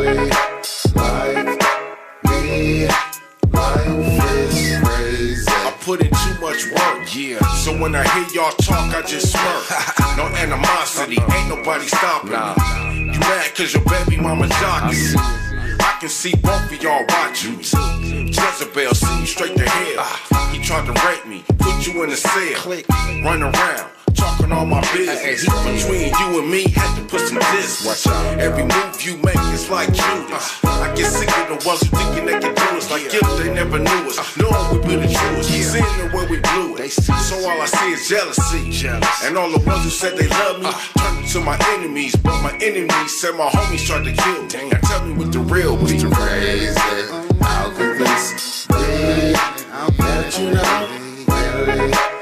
really like me. Life is crazy. I put in too much work, yeah. So when I hear y'all talk, I just smirk. no animosity, ain't nobody stopping me. You mad cause your baby mama jocking. I can see both of y'all watching me. Jezebel, see you straight to hell. He tried to rape me, put you in a cell. Run around, talking all my business. Between you and me, had to put some distance. Every move you make is like Judas. I get sick of the ones who thinking they can do us. Like if they never knew us. Knowing we be the truest. Seeing the way we blew it. So all I see is jealousy. And all the ones who said they love me turned into my enemies. But my enemies said my homies tried to kill me. Now tell me what the real be. Crazy. How could this be? That you know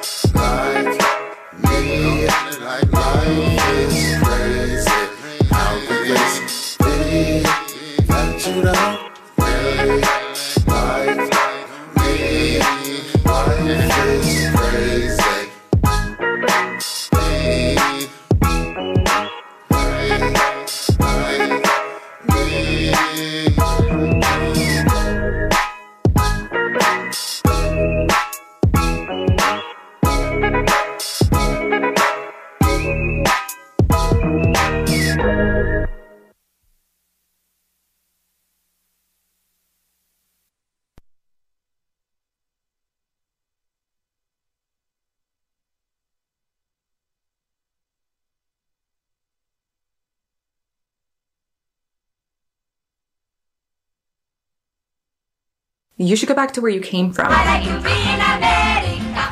You should go back to where you came from.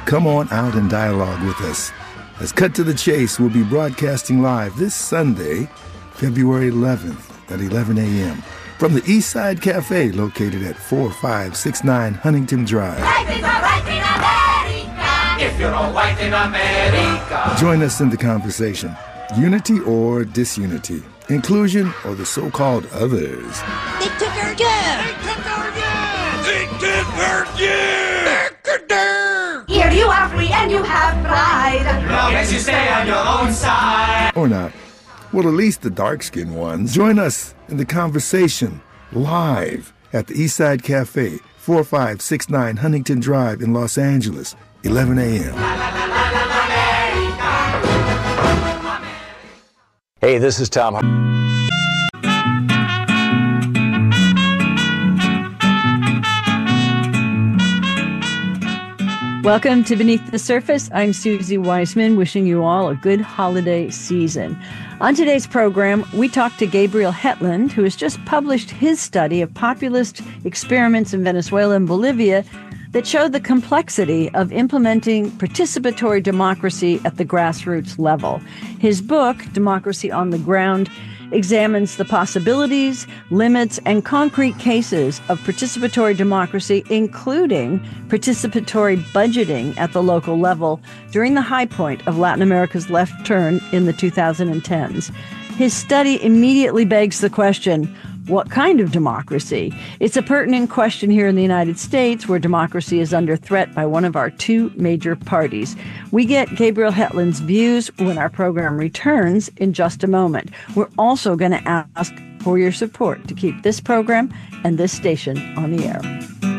Come on out and dialogue with us. Let's cut to the chase. We'll be broadcasting live this Sunday, February 11th at 11 a.m. from the East Side Cafe located at 4569 Huntington Drive. If you're all white in America. Join us in the conversation. Unity or disunity, inclusion or the so called others. They took our gun. Here you are free and you have pride. Long as you stay on your own side. Oh, or not. Well, at least the dark skinned ones. Join us in the conversation live at the Eastside Cafe, 4569 Huntington Drive in Los Angeles, 11 a.m. Hey, this is Tom. Welcome to Beneath the Surface. I'm Susie Weisman, wishing you all a good holiday season. On today's program, we talk to Gabriel Hetland, who has just published his study of populist experiments in Venezuela and Bolivia that show the complexity of implementing participatory democracy at the grassroots level. His book, Democracy on the Ground, examines the possibilities, limits, and concrete cases of participatory democracy, including participatory budgeting at the local level during the high point of Latin America's left turn in the 2010s. His study immediately begs the question what kind of democracy? It's a pertinent question here in the United States, where democracy is under threat by one of our two major parties. We get Gabriel Hetland's views when our program returns in just a moment. We're also going to ask for your support to keep this program and this station on the air.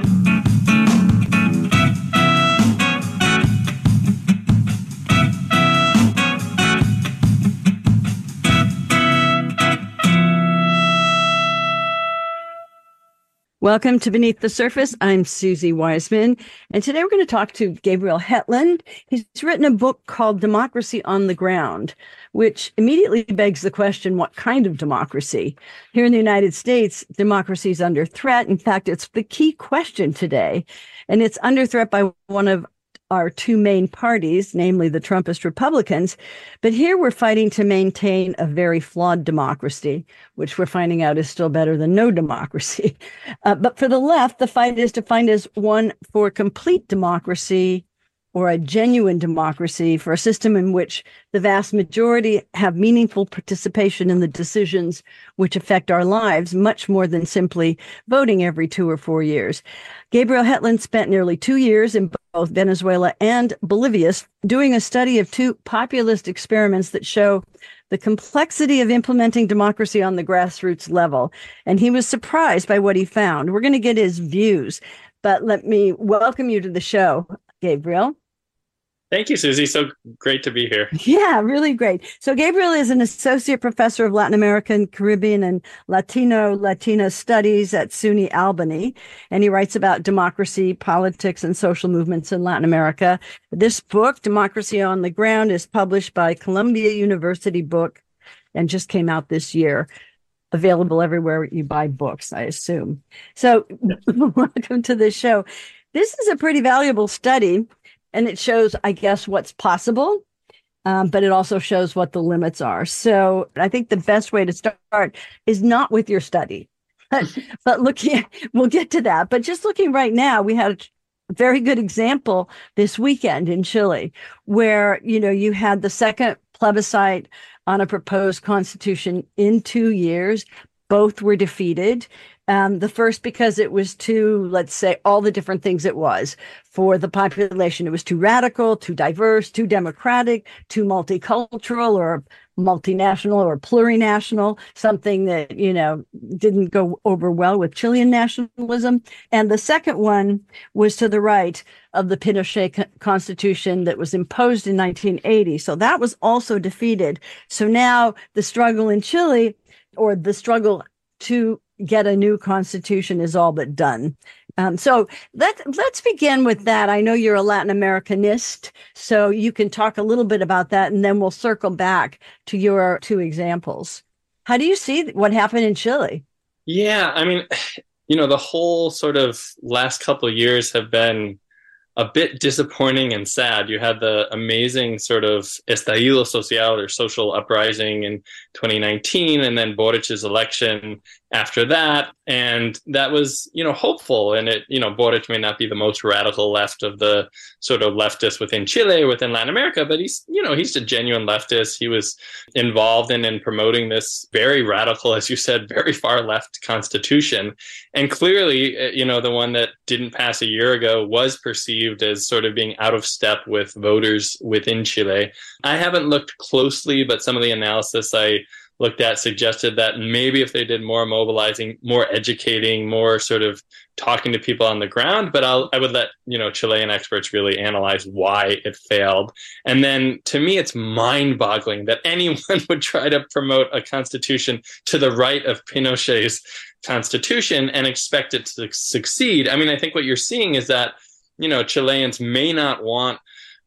Welcome to Beneath the Surface. I'm Susie Weisman, and today we're going to talk to Gabriel Hetland. He's written a book called Democracy on the Ground, which immediately begs the question what kind of democracy? Here in the United States, democracy is under threat. In fact, it's the key question today, and it's under threat by one of our two main parties, namely the Trumpist Republicans. But here we're fighting to maintain a very flawed democracy, which we're finding out is still better than no democracy. Uh, but for the left, the fight is defined as one for complete democracy or a genuine democracy for a system in which the vast majority have meaningful participation in the decisions which affect our lives much more than simply voting every two or four years. Gabriel Hetland spent nearly two years in both Venezuela and Bolivia doing a study of two populist experiments that show the complexity of implementing democracy on the grassroots level. And he was surprised by what he found. We're going to get his views, but let me welcome you to the show, Gabriel. Thank you, Susie. So great to be here. Yeah, really great. So Gabriel is an associate professor of Latin American, Caribbean, and Latino Latina studies at SUNY Albany, and he writes about democracy, politics, and social movements in Latin America. This book, Democracy on the Ground, is published by Columbia University Book and just came out this year. Available everywhere you buy books, I assume. So, welcome to the show. This is a pretty valuable study and it shows, I guess, what's possible. Um, but it also shows what the limits are. So I think the best way to start is not with your study, but, but looking, we'll get to that. But just looking right now, we had a very good example this weekend in Chile, where, you know, you had the second plebiscite on a proposed constitution in two years. Both were defeated. Um, the first because it was too, let's say, all the different things it was for the population. It was too radical, too diverse, too democratic, too multicultural or multinational or plurinational, something that, you know, didn't go over well with Chilean nationalism. And the second one was to the right of the Pinochet constitution that was imposed in 1980. So that was also defeated. So now the struggle in Chile or the struggle to get a new constitution is all but done. Um, so let let's begin with that. I know you're a Latin Americanist, so you can talk a little bit about that, and then we'll circle back to your two examples. How do you see what happened in Chile? Yeah, I mean, you know, the whole sort of last couple of years have been a bit disappointing and sad. You had the amazing sort of estallido social or social uprising in 2019, and then Boric's election after that. And that was, you know, hopeful. And it, you know, Boric may not be the most radical left of the sort of leftists within Chile, within Latin America, but he's, you know, he's a genuine leftist. He was involved in and promoting this very radical, as you said, very far left constitution. And clearly, eh, you know, the one that didn't pass a year ago was perceived as sort of being out of step with voters within Chile. I haven't looked closely, but some of the analysis I looked at suggested that maybe if they did more mobilizing, more educating, more sort of talking to people on the ground, but I'll, I would let you know Chilean experts really analyze why it failed. And then to me, it's mind-boggling that anyone would try to promote a constitution to the right of Pinochet's constitution and expect it to succeed. I mean, I think what you're seeing is that you know Chileans may not want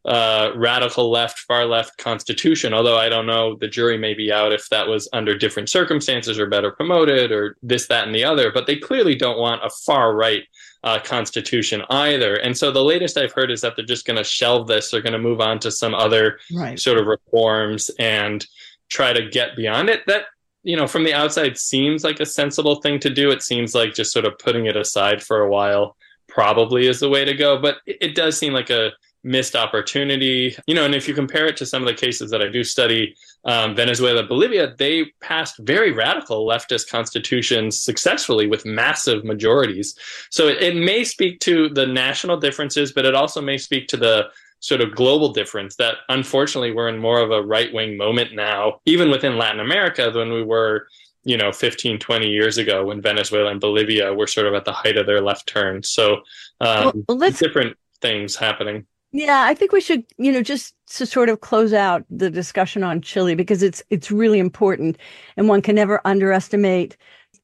uh, radical left, far left constitution. Although I don't know, the jury may be out if that was under different circumstances or better promoted or this, that, and the other. But they clearly don't want a far right uh, constitution either. And so the latest I've heard is that they're just going to shelve this. They're going to move on to some other right. sort of reforms and try to get beyond it. That you know, from the outside, seems like a sensible thing to do. It seems like just sort of putting it aside for a while probably is the way to go. But it, it does seem like a missed opportunity. You know, and if you compare it to some of the cases that I do study, um, Venezuela, Bolivia, they passed very radical leftist constitutions successfully with massive majorities. So it, it may speak to the national differences, but it also may speak to the sort of global difference that unfortunately we're in more of a right wing moment now, even within Latin America, than we were you know 15 20 years ago when venezuela and bolivia were sort of at the height of their left turn so um, well, well, different things happening yeah, I think we should, you know, just to sort of close out the discussion on Chile because it's it's really important and one can never underestimate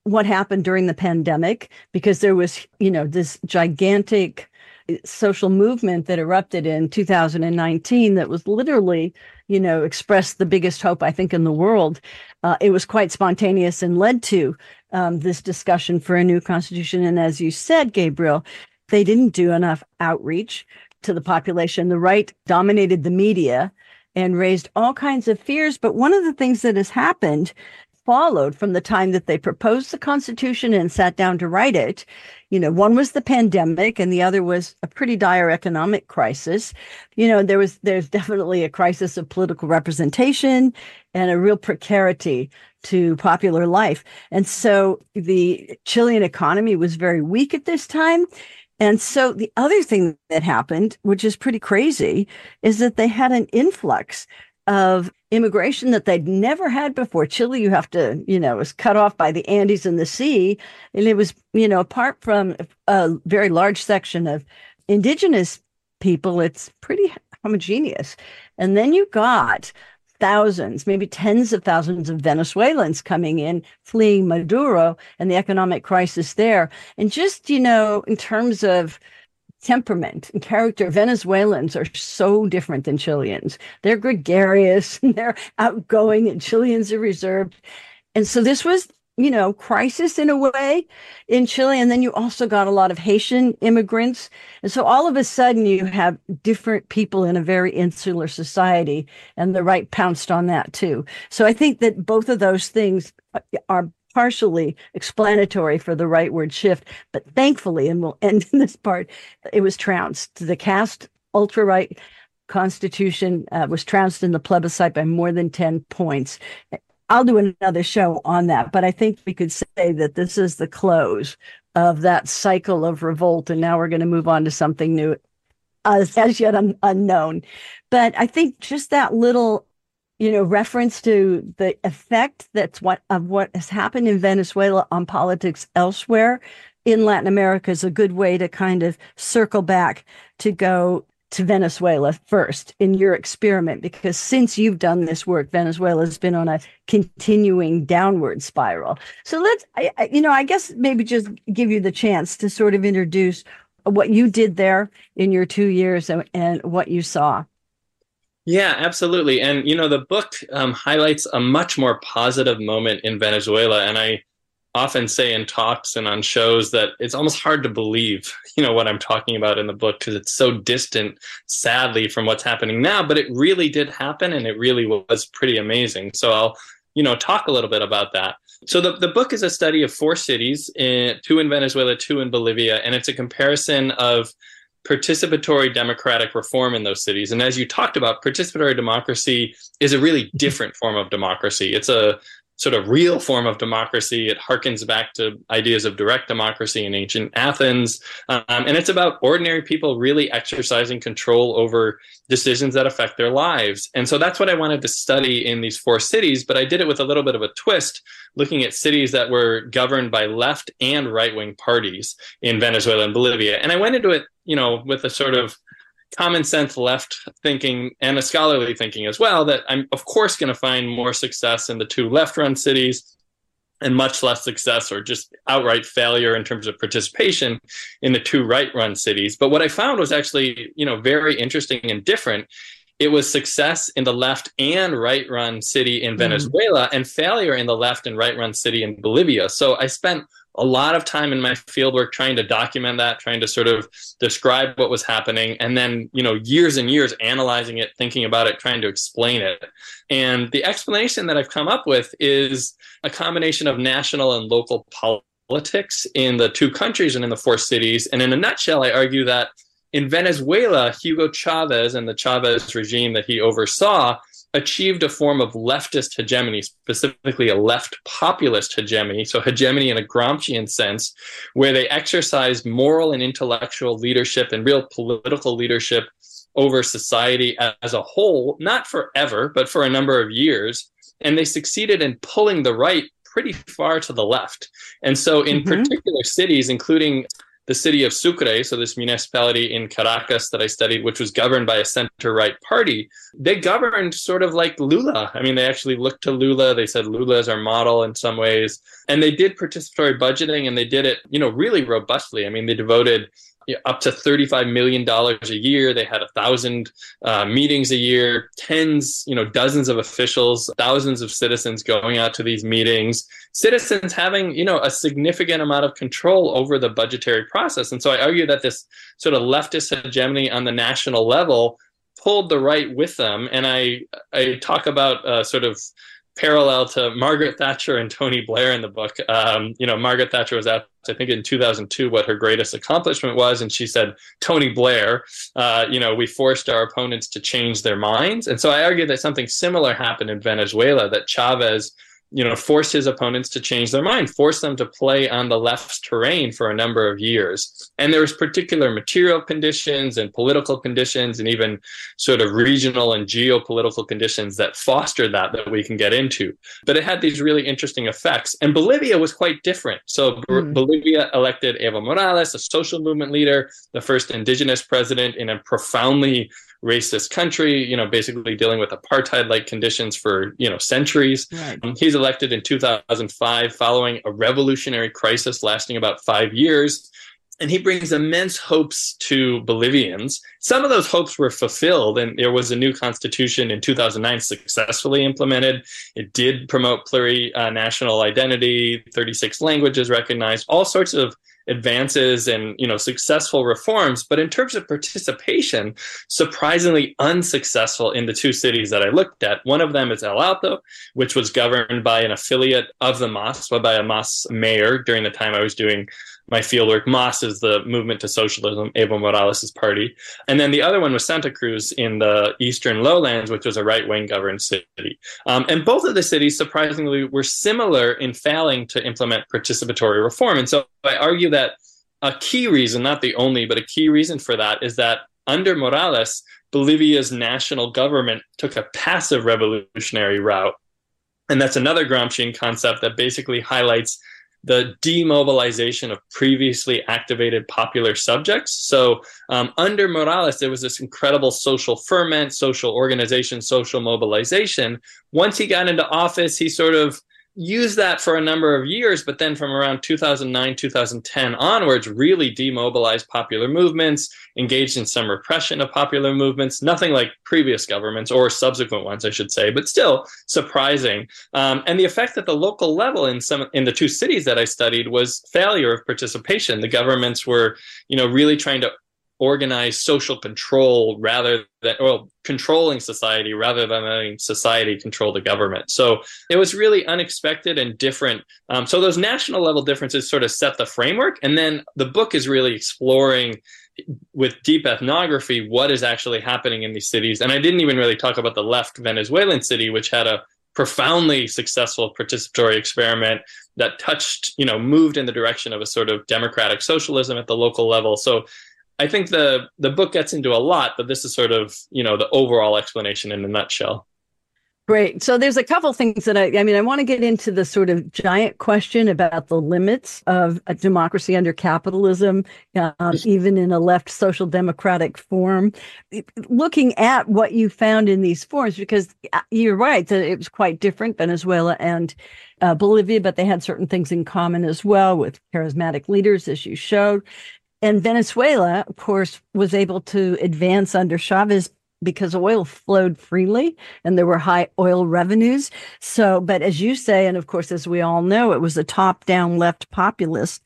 what happened during the pandemic because there was, you know, this gigantic eh, social movement that erupted in 2019 that was literally, you know, expressed the biggest hope I think in the world. Uh, it was quite spontaneous and led to um, this discussion for a new constitution. And as you said, Gabriel, they didn't do enough outreach to the population. The right dominated the media and raised all kinds of fears. But one of the things that has happened followed from the time that they proposed the Constitution and sat down to write it. You know, one was the pandemic and the other was a pretty dire economic crisis. You know, there was there's definitely a crisis of political representation and a real precarity to popular life. And so the Chilean economy was very weak at this time. And so the other thing that happened, which is pretty crazy, is that they had an influx of immigration that they'd never had before. Chile, you have to, you know, was cut off by the Andes and the sea. And it was, you know, apart from a very large section of indigenous people, it's pretty homogeneous. And then you got thousands, maybe tens of thousands of Venezuelans coming in, fleeing Maduro and the economic crisis there. And just, you know, in terms of temperament and character. Venezuelans are so different than Chileans. They're gregarious and they're outgoing, and Chileans are reserved. And so this was, you know, crisis in a way in Chile. And then you also got a lot of Haitian immigrants. And so all of a sudden you have different people in a very insular society, and the right pounced on that too. So I think that both of those things are partially explanatory for the rightward shift, but thankfully, and we'll end in this part, it was trounced. The Kast ultra right constitution uh, was trounced in the plebiscite by more than 10 points. I'll do another show on that, but I think we could say that this is the close of that cycle of revolt, and now we're going to move on to something new, as, as yet un- unknown. But I think just that little you know, reference to the effect that's what of what has happened in Venezuela on politics elsewhere in Latin America is a good way to kind of circle back to go to Venezuela first in your experiment, because since you've done this work, Venezuela has been on a continuing downward spiral. So let's, I, you know, I guess maybe just give you the chance to sort of introduce what you did there in your two years and, and what you saw. Yeah, absolutely. And, you know, the book um, highlights a much more positive moment in Venezuela. And I often say in talks and on shows that it's almost hard to believe, you know, what I'm talking about in the book because it's so distant, sadly, from what's happening now. But it really did happen and it really was pretty amazing. So I'll, you know, talk a little bit about that. So the, the book is a study of four cities, in, two in Venezuela, two in Bolivia, and it's a comparison of participatory democratic reform in those cities. And as you talked about, participatory democracy is a really different form of democracy. It's a sort of real form of democracy. It harkens back to ideas of direct democracy in ancient Athens. Um, and it's about ordinary people really exercising control over decisions that affect their lives. And so that's what I wanted to study in these four cities, but I did it with a little bit of a twist, looking at cities that were governed by left and right wing parties in Venezuela and Bolivia. And I went into it, you know, with a sort of common sense left thinking and a scholarly thinking as well that I'm of course going to find more success in the two left run cities and much less success or just outright failure in terms of participation in the two right run cities. But what I found was actually you know very interesting and different. It was success in the left and right run city in mm-hmm. Venezuela and failure in the left and right run city in Bolivia. So I spent a lot of time in my fieldwork trying to document that, trying to sort of describe what was happening, and then, you know, years and years analyzing it, thinking about it, trying to explain it. And the explanation that I've come up with is a combination of national and local politics in the two countries and in the four cities. And in a nutshell, I argue that in Venezuela, Hugo Chavez and the Chavez regime that he oversaw achieved a form of leftist hegemony, specifically a left populist hegemony, so hegemony in a Gramscian sense, where they exercised moral and intellectual leadership and real political leadership over society as a whole, not forever, but for a number of years. And they succeeded in pulling the right pretty far to the left. And so, in mm-hmm. particular cities, including the city of Sucre, so this municipality in Caracas that I studied, which was governed by a center right party, they governed sort of like Lula. I mean, they actually looked to Lula. They said Lula is our model in some ways. And they did participatory budgeting and they did it, you know, really robustly. I mean, they devoted up to $35 million a year. They had a thousand uh, meetings a year, tens, you know, dozens of officials, thousands of citizens going out to these meetings, citizens having, you know, a significant amount of control over the budgetary process. And so I argue that this sort of leftist hegemony on the national level pulled the right with them. And I, I talk about uh, sort of parallel to Margaret Thatcher and Tony Blair in the book. Um, you know, Margaret Thatcher was asked, I think, in 2002, what her greatest accomplishment was, and she said, "Tony Blair." Uh, you know, we forced our opponents to change their minds, and so I argue that something similar happened in Venezuela. That Chavez you know, forced his opponents to change their mind, forced them to play on the left's terrain for a number of years. And there was particular material conditions and political conditions and even sort of regional and geopolitical conditions that fostered that that we can get into. But it had these really interesting effects. And Bolivia was quite different. So mm. Bolivia elected Evo Morales, a social movement leader, the first indigenous president in a profoundly racist country, you know, basically dealing with apartheid like conditions for, you know, centuries. Right. Um, he's elected in 2005 following a revolutionary crisis lasting about five years. And he brings immense hopes to Bolivians. Some of those hopes were fulfilled, and there was a new constitution in 2009 successfully implemented. It did promote plurinational identity, 36 languages recognized, all sorts of advances and you know successful reforms but in terms of participation surprisingly unsuccessful in the two cities that i looked at. One of them is el alto which was governed by an affiliate of the mas by a mas mayor during the time i was doing my fieldwork. MAS is the Movement to Socialism, Evo Morales' party. And then the other one was Santa Cruz in the eastern lowlands, which was a right wing governed city. Um, and both of the cities, surprisingly, were similar in failing to implement participatory reform. And so I argue that a key reason, not the only, but a key reason for that is that under Morales, Bolivia's national government took a passive revolutionary route. And that's another Gramscian concept that basically highlights the demobilization of previously activated popular subjects. So, um, under Morales, there was this incredible social ferment, social organization, social mobilization. Once he got into office, he sort of used that for a number of years, but then from around 2009, 2010 onwards, really demobilized popular movements, engaged in some repression of popular movements, nothing like previous governments or subsequent ones, I should say, but still surprising. Um, and the effect at the local level in some in the two cities that I studied was failure of participation. The governments were, you know, really trying to organize social control rather than well controlling society rather than letting society control the government. So it was really unexpected and different. Um, so those national level differences sort of set the framework. And then the book is really exploring with deep ethnography what is actually happening in these cities. And i didn't even really talk about the left venezuelan city which had a profoundly successful participatory experiment that touched you know moved in the direction of a sort of democratic socialism at the local level. So I think the the book gets into a lot, but this is sort of you know the overall explanation in a nutshell. Great. So there's a couple things that I, I mean, I want to get into the sort of giant question about the limits of a democracy under capitalism, um, even in a left social democratic form. Looking at what you found in these forms, because uh, you're right that it was quite different, Venezuela and uh, Bolivia, but they had certain things in common as well with charismatic leaders, as you showed. And Venezuela, of course, was able to advance under Chavez because oil flowed freely and there were high oil revenues. So, but as you say, and of course, as we all know, it was a top down left populist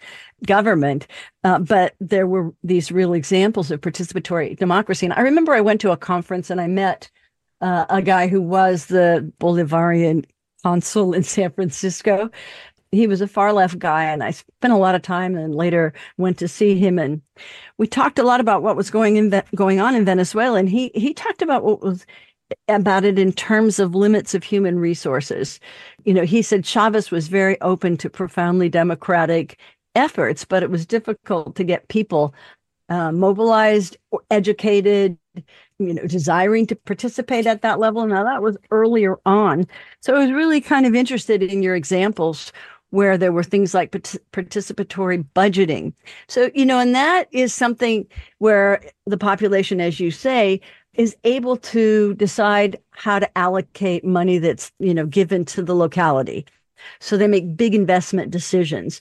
government. Uh, but there were these real examples of participatory democracy. And I remember I went to a conference and I met uh, a guy who was the Bolivarian consul in San Francisco he was a far left guy and I spent a lot of time and later went to see him and we talked a lot about what was going in going on in Venezuela and he he talked about what was about it in terms of limits of human resources. You know, he said Chavez was very open to profoundly democratic efforts, but it was difficult to get people uh, mobilized, educated, you know, desiring to participate at that level. Now that was earlier on. So I was really kind of interested in your examples where there were things like participatory budgeting. So, you know, and that is something where the population, as you say, is able to decide how to allocate money that's, you know, given to the locality. So they make big investment decisions.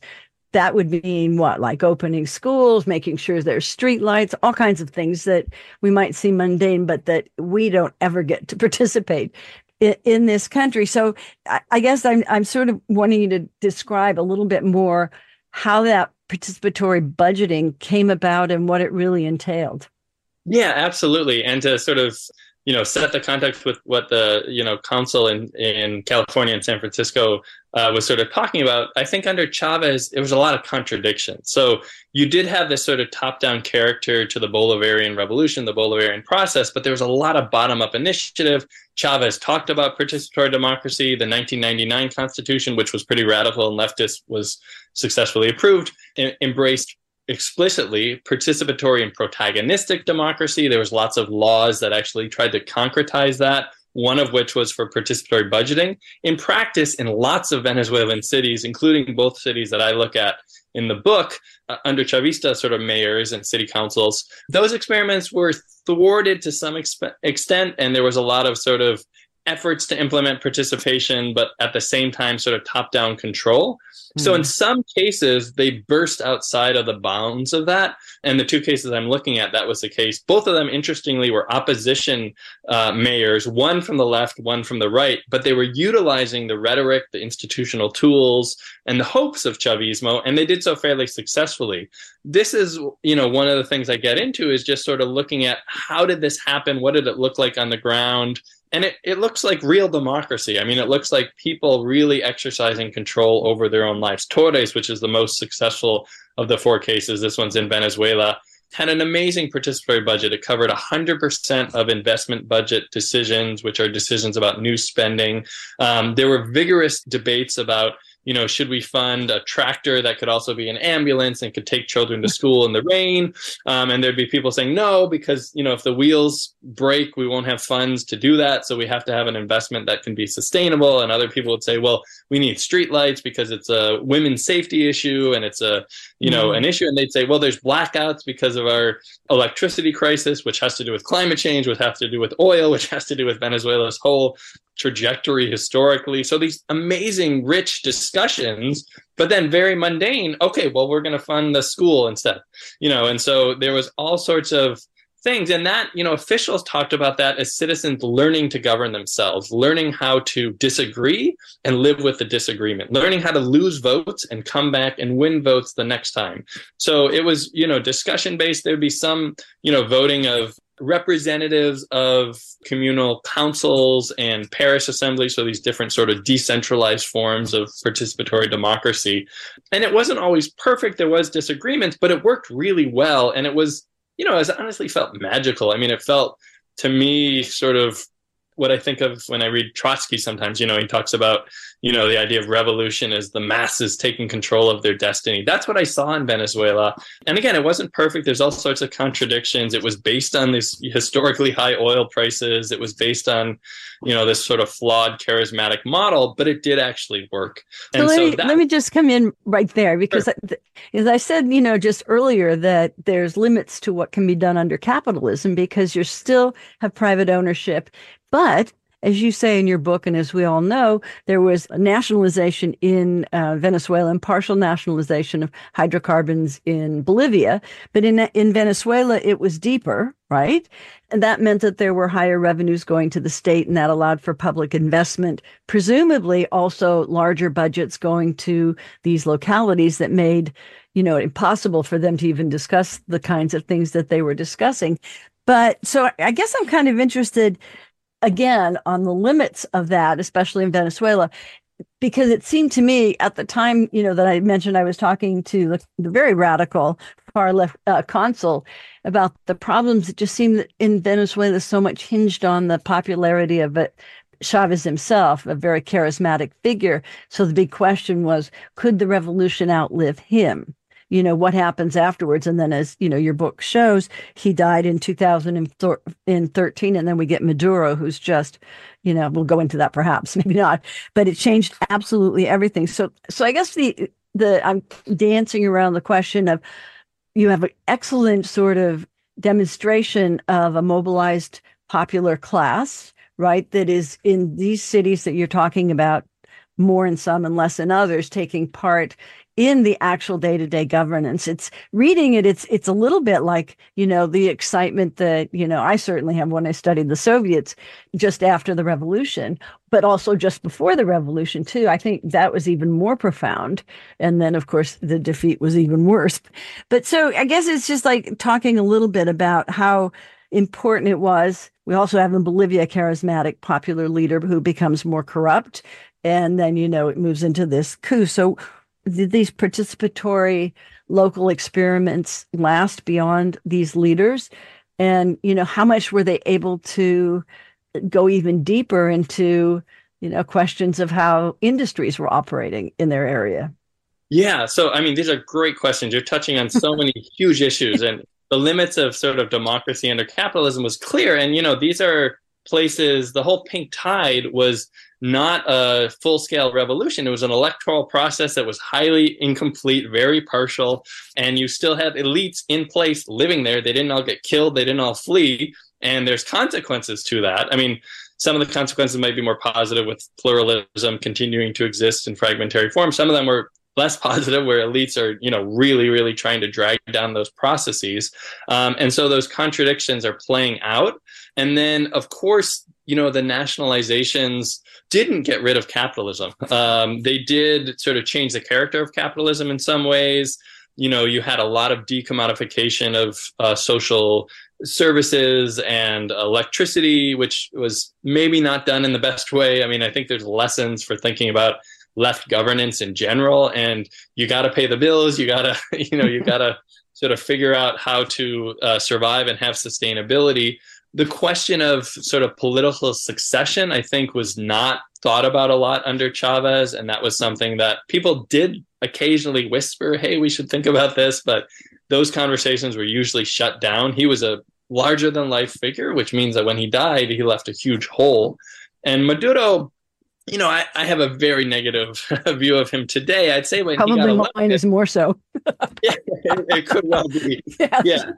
That would mean what? Like opening schools, making sure there's street lights, all kinds of things that we might see mundane, but that we don't ever get to participate in, this country. So I, I guess I'm I'm sort of wanting you to describe a little bit more how that participatory budgeting came about and what it really entailed. Yeah, absolutely. And to sort of you know set the context with what the you know council in in California and San Francisco uh, was sort of talking about. I think under Chavez, there was a lot of contradiction. So you did have this sort of top-down character to the Bolivarian revolution, the Bolivarian process, but there was a lot of bottom-up initiative. Chavez talked about participatory democracy. The 1999 Constitution, which was pretty radical and leftist, was successfully approved, embraced explicitly participatory and protagonistic democracy. There was lots of laws that actually tried to concretize that. One of which was for participatory budgeting. In practice, in lots of Venezuelan cities, including both cities that I look at in the book, uh, under Chavista sort of mayors and city councils, those experiments were thwarted to some exp- extent, and there was a lot of sort of efforts to implement participation, but at the same time, sort of top down control. Mm-hmm. So, in hmm. some cases, they burst outside of the bounds of that. And the two cases I'm looking at, that was the case. Both of them, interestingly, were opposition uh, mayors, one from the left, one from the right, but they were utilizing the rhetoric, the institutional tools, and the hopes of Chavismo, and they did so fairly successfully. This is, you know, one of the things I get into is just sort of looking at how did this happen? What did it look like on the ground? And it, it looks like real democracy. I mean, it looks like people really exercising control over their own lives. Torres, which is the most successful of the four cases, this one's in Venezuela, had an amazing participatory budget. It covered 100% of investment budget decisions, which are decisions about new spending. Um, there were vigorous debates about you know, should we fund a tractor that could also be an ambulance and could take children to school in the rain? Um, and there'd be people saying no, because, you know, if the wheels break, we won't have funds to do that. So we have to have an investment that can be sustainable. And other people would say, well, we need streetlights because it's a women's safety issue and it's a, you know, mm-hmm. an issue. And they'd say, well, there's blackouts because of our electricity crisis, which has to do with climate change, which has to do with oil, which has to do with Venezuela's whole trajectory historically. So these amazing, rich discussions, but then very mundane. Okay, well, we're going to fund the school instead, you know. And so there was all sorts of things, and that you know, officials talked about that as citizens learning to govern themselves, learning how to disagree and live with the disagreement, learning how to lose votes and come back and win votes the next time. So it was you know discussion based. There would be some you know voting of representatives of communal councils and parish assemblies, so these different sort of decentralized forms of participatory democracy. And it wasn't always perfect, there was disagreements, but it worked really well. And it was, you know, it honestly felt magical. I mean, it felt to me sort of what I think of when I read Trotsky sometimes, you know, he talks about, you know, the idea of revolution as the masses taking control of their destiny. That's what I saw in Venezuela. And again, it wasn't perfect. There's all sorts of contradictions. It was based on these historically high oil prices. It was based on, you know, this sort of flawed charismatic model, but it did actually work. And so let, so me, that, let me just come in right there because sure. as I said, you know, just earlier that there's limits to what can be done under capitalism because you still have private ownership but as you say in your book, and as we all know, there was nationalization in uh, Venezuela and partial nationalization of hydrocarbons in Bolivia. But in, in Venezuela, it was deeper, right? And that meant that there were higher revenues going to the state, and that allowed for public investment, presumably also larger budgets going to these localities that made you know, impossible for them to even discuss the kinds of things that they were discussing. But so I guess I'm kind of interested again on the limits of that, especially in Venezuela, because it seemed to me at the time, you know, that I mentioned I was talking to the, the very radical far left uh, consul about the problems. It just seemed that in Venezuela so much hinged on the popularity of it. Chavez himself, a very charismatic figure. So the big question was, could the revolution outlive him? You know what happens afterwards. And then as you know your book shows he died in 2013 and then we get maduro who's just you know we'll go into that perhaps maybe not but it changed absolutely everything. So so i guess the the i'm dancing around the question of you have an excellent sort of demonstration of a mobilized popular class right that is in these cities that you're talking about more in some and less in others taking part in the actual day-to-day governance it's reading it it's it's a little bit like you know the excitement that you know i certainly have when i studied the soviets just after the revolution but also just before the revolution too i think that was even more profound and then of course the defeat was even worse but so i guess it's just like talking a little bit about how important it was We also have in Bolivia a charismatic popular leader who becomes more corrupt. And then, you know, it moves into this coup. So did these participatory local experiments last beyond these leaders? And, you know, how much were they able to go even deeper into, you know, questions of how industries were operating in their area? Yeah. So, I mean, these are great questions. You're touching on so many huge issues. And the limits of sort of democracy under capitalism was clear. And, you know, these are places, the whole pink tide was not a full scale revolution. It was an electoral process that was highly incomplete, very partial. And you still have elites in place living there. They didn't all get killed, they didn't all flee. And there's consequences to that. I mean, some of the consequences might be more positive with pluralism continuing to exist in fragmentary form. Some of them were less positive where elites are you know really really trying to drag down those processes um, and so those contradictions are playing out and then of course you know the nationalizations didn't get rid of capitalism. Um, they did sort of change the character of capitalism in some ways. You know you had a lot of decommodification of uh, social services and electricity which was maybe not done in the best way. I mean i think there's lessons for thinking about left governance in general and you got to pay the bills. You got to you know you got to sort of figure out how to uh, survive and have sustainability the question of sort of political succession i think was not thought about a lot under chavez and that was something that people did occasionally whisper hey we should think about this but those conversations were usually shut down he was a larger than life figure which means that when he died he left a huge hole and maduro you know, I, I have a very negative view of him today. I'd say when probably mine elected, is more so. yeah, it, it, could well be. Yes. Yeah,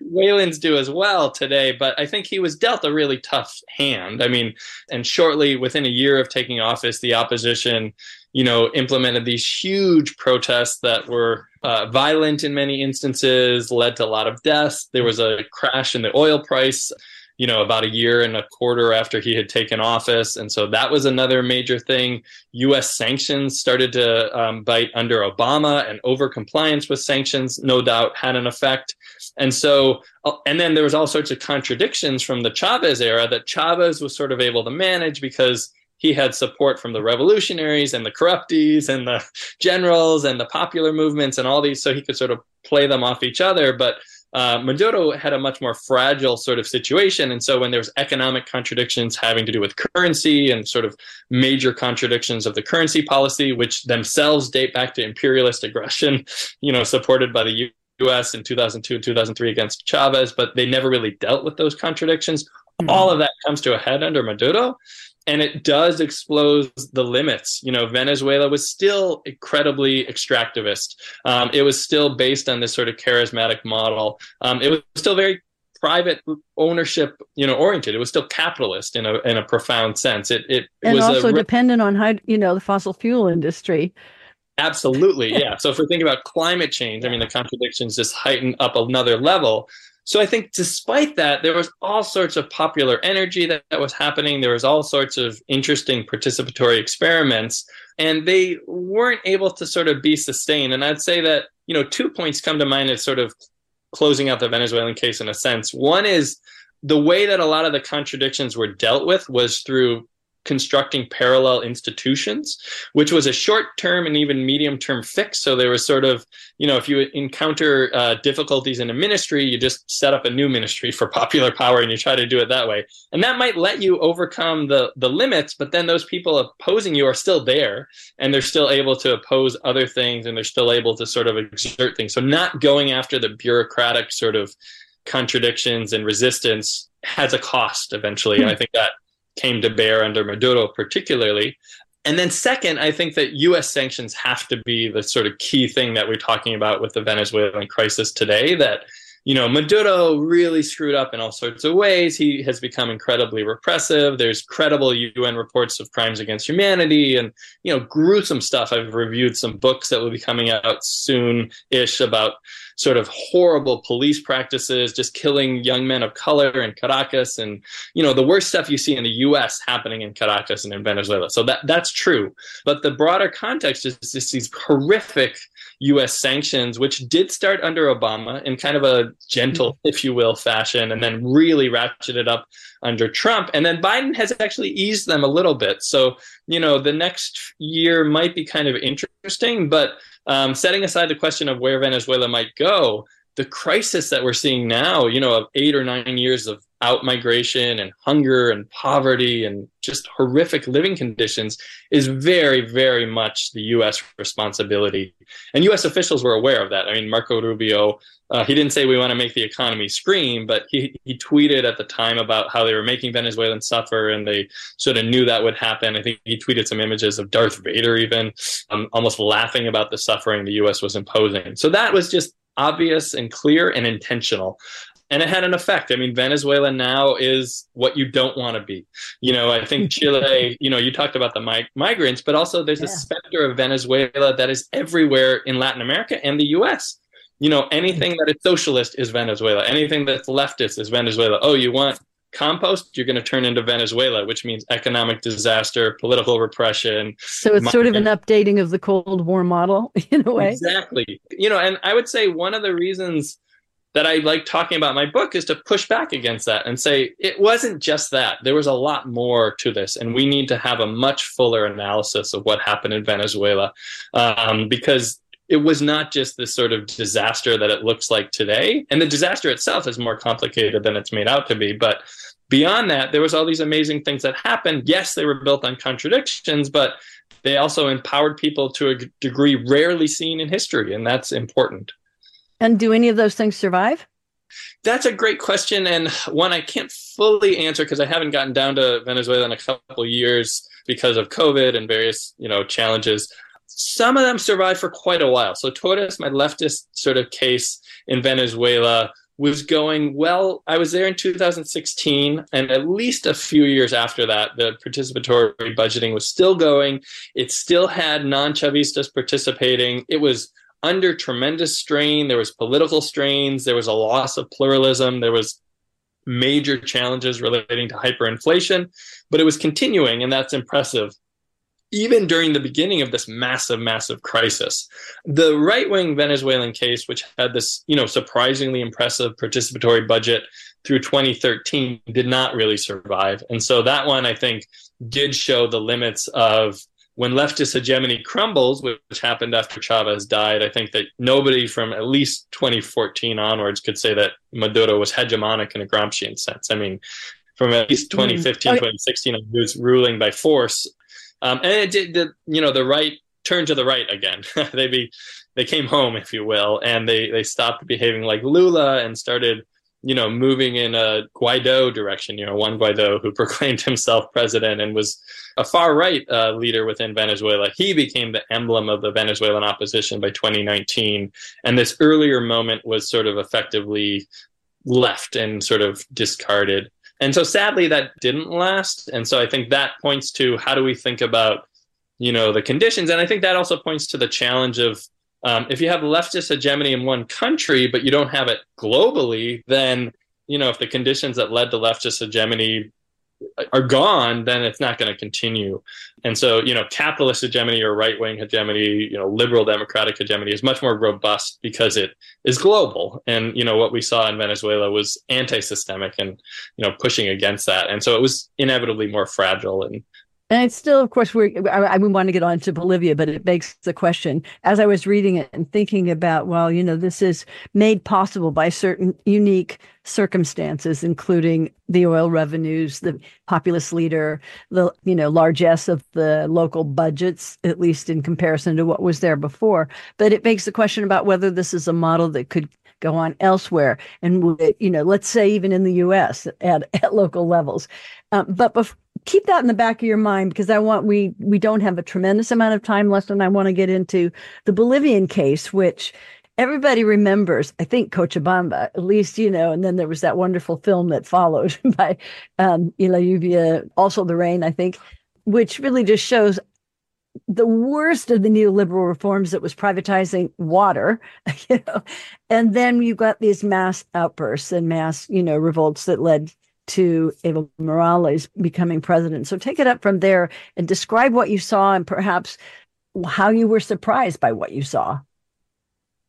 Wayland's do as well today, but I think he was dealt a really tough hand. I mean, and shortly within a year of taking office, the opposition, you know, implemented these huge protests that were uh, violent in many instances, led to a lot of deaths. There was a crash in the oil price you know, about a year and a quarter after he had taken office. And so that was another major thing. US sanctions started to um, bite under Obama, and over compliance with sanctions, no doubt, had an effect. And so, uh, and then there was all sorts of contradictions from the Chavez era that Chavez was sort of able to manage because he had support from the revolutionaries and the corruptees and the generals and the popular movements and all these, so he could sort of play them off each other. But uh, Maduro had a much more fragile sort of situation. And so when there's economic contradictions having to do with currency and sort of major contradictions of the currency policy, which themselves date back to imperialist aggression, you know, supported by the US in 2002 and 2003 against Chavez, but they never really dealt with those contradictions. Mm-hmm. All of that comes to a head under Maduro and it does expose the limits. You know, Venezuela was still incredibly extractivist. Um, it was still based on this sort of charismatic model. Um, it was still very private ownership, you know, oriented. It was still capitalist in a in a profound sense. It it and was also dependent on how you know the fossil fuel industry. Absolutely, yeah. so if we're thinking about climate change, I mean, the contradictions just heighten up another level. So I think despite that, there was all sorts of popular energy that, that was happening. There was all sorts of interesting participatory experiments, and they weren't able to sort of be sustained. And I'd say that, you know, two points come to mind as sort of closing out the Venezuelan case in a sense. One is the way that a lot of the contradictions were dealt with was through constructing parallel institutions, which was a short term and even medium term fix. So there was sort of, you know, if you encounter uh, difficulties in a ministry, you just set up a new ministry for popular power and you try to do it that way. And that might let you overcome the, the limits, but then those people opposing you are still there and they're still able to oppose other things and they're still able to sort of exert things. So not going after the bureaucratic sort of contradictions and resistance has a cost eventually. And I think that came to bear under Maduro, particularly. And then, second, I think that US sanctions have to be the sort of key thing that we're talking about with the Venezuelan crisis today. That, you know, Maduro really screwed up in all sorts of ways. He has become incredibly repressive. There's credible UN reports of crimes against humanity and, you know, gruesome stuff. I've reviewed some books that will be coming out soon ish about sort of horrible police practices, just killing young men of color in Caracas, and you know the worst stuff you see in the U.S. happening in Caracas and in Venezuela. So that that's true, but the broader context is just these horrific US sanctions, which did start under Obama in kind of a gentle, if you will, fashion, and then really ratcheted up under Trump. And then Biden has actually eased them a little bit. So, you know, the next year might be kind of interesting, but um, setting aside the question of where Venezuela might go, the crisis that we're seeing now, you know, of eight or nine years of out migration and hunger and poverty and just horrific living conditions is very, very much the U.S. responsibility. And U.S. officials were aware of that. I mean, Marco Rubio, uh, he didn't say we want to make the economy scream, but he, he tweeted at the time about how they were making Venezuelans suffer and they sort of knew that would happen. I think he tweeted some images of Darth Vader, even um, almost laughing about the suffering the U.S. was imposing. So that was just obvious and clear and intentional and it had an effect. I mean, Venezuela now is what you don't want to be. You know, I think Chile, you know, you talked about the mig- migrants, but also there's yeah. a specter of Venezuela that is everywhere in Latin America and the US. You know, anything that is socialist is Venezuela. Anything that's leftist is Venezuela. Oh, you want compost, you're going to turn into Venezuela, which means economic disaster, political repression. So it's sort of an updating of the Cold War model in a way. Exactly. You know, and I would say one of the reasons that I like talking about my book is to push back against that and say it wasn't just that. There was a lot more to this, and we need to have a much fuller analysis of what happened in Venezuela um, because it was not just this sort of disaster that it looks like today. And the disaster itself is more complicated than it's made out to be. But beyond that, there was all these amazing things that happened. Yes, they were built on contradictions, but they also empowered people to a degree rarely seen in history, and that's important. And do any of those things survive? That's a great question, and one I can't fully answer because I haven't gotten down to Venezuela in a couple years because of COVID and various you know challenges. Some of them survived for quite a while. So Torres, my leftist sort of case in Venezuela, was going well. I was there in 2016, and at least a few years after that, the participatory budgeting was still going. It still had non Chavistas participating. It was under tremendous strain. There was political strains. There was a loss of pluralism. There was major challenges relating to hyperinflation, but it was continuing, and that's impressive. Even during the beginning of this massive, massive crisis, the right-wing Venezuelan case, which had this, you know, surprisingly impressive participatory budget through 2013, did not really survive. And so that one, I think, did show the limits of when leftist hegemony crumbles, which happened after Chavez died, I think that nobody from at least 2014 onwards could say that Maduro was hegemonic in a Gramscian sense. I mean, from at least 2015, mm. 2016, he was ruling by force. Um, and it did, the, you know, the right turned to the right again. they be, they came home, if you will, and they, they stopped behaving like Lula and started you know, moving in a Guaido direction, you know, Juan Guaido, who proclaimed himself president and was a far right uh, leader within Venezuela. He became the emblem of the Venezuelan opposition by 2019. And this earlier moment was sort of effectively left and sort of discarded. And so sadly, that didn't last. And so I think that points to how do we think about, you know, the conditions. And I think that also points to the challenge of um, if you have leftist hegemony in one country, but you don't have it globally, then you know if the conditions that led to leftist hegemony are gone, then it's not going to continue. And so, you know, capitalist hegemony or right wing hegemony, you know, liberal democratic hegemony is much more robust because it is global. And, you know, what we saw in Venezuela was anti systemic and, you know, pushing against that. And so it was inevitably more fragile and and it's still, of course, we I, I want to get on to Bolivia, but it begs the question. As I was reading it and thinking about, well, you know, this is made possible by certain unique circumstances, including the oil revenues, the populist leader, the you know largesse of the local budgets, at least in comparison to what was there before. But it begs the question about whether this is a model that could go on elsewhere and you know let's say even in the us at, at local levels um, but keep that in the back of your mind because I want we we don't have a tremendous amount of time left, and I want to get into the Bolivian case, which everybody remembers. I think Cochabamba, at least you know. And then there was that wonderful film that followed by um, La Lluvia, also the rain, I think, which really just shows the worst of the neoliberal reforms that was privatizing water, you know, and then you got these mass outbursts and mass, you know, revolts that led to Evo Morales becoming president. So take it up from there and describe what you saw and perhaps how you were surprised by what you saw.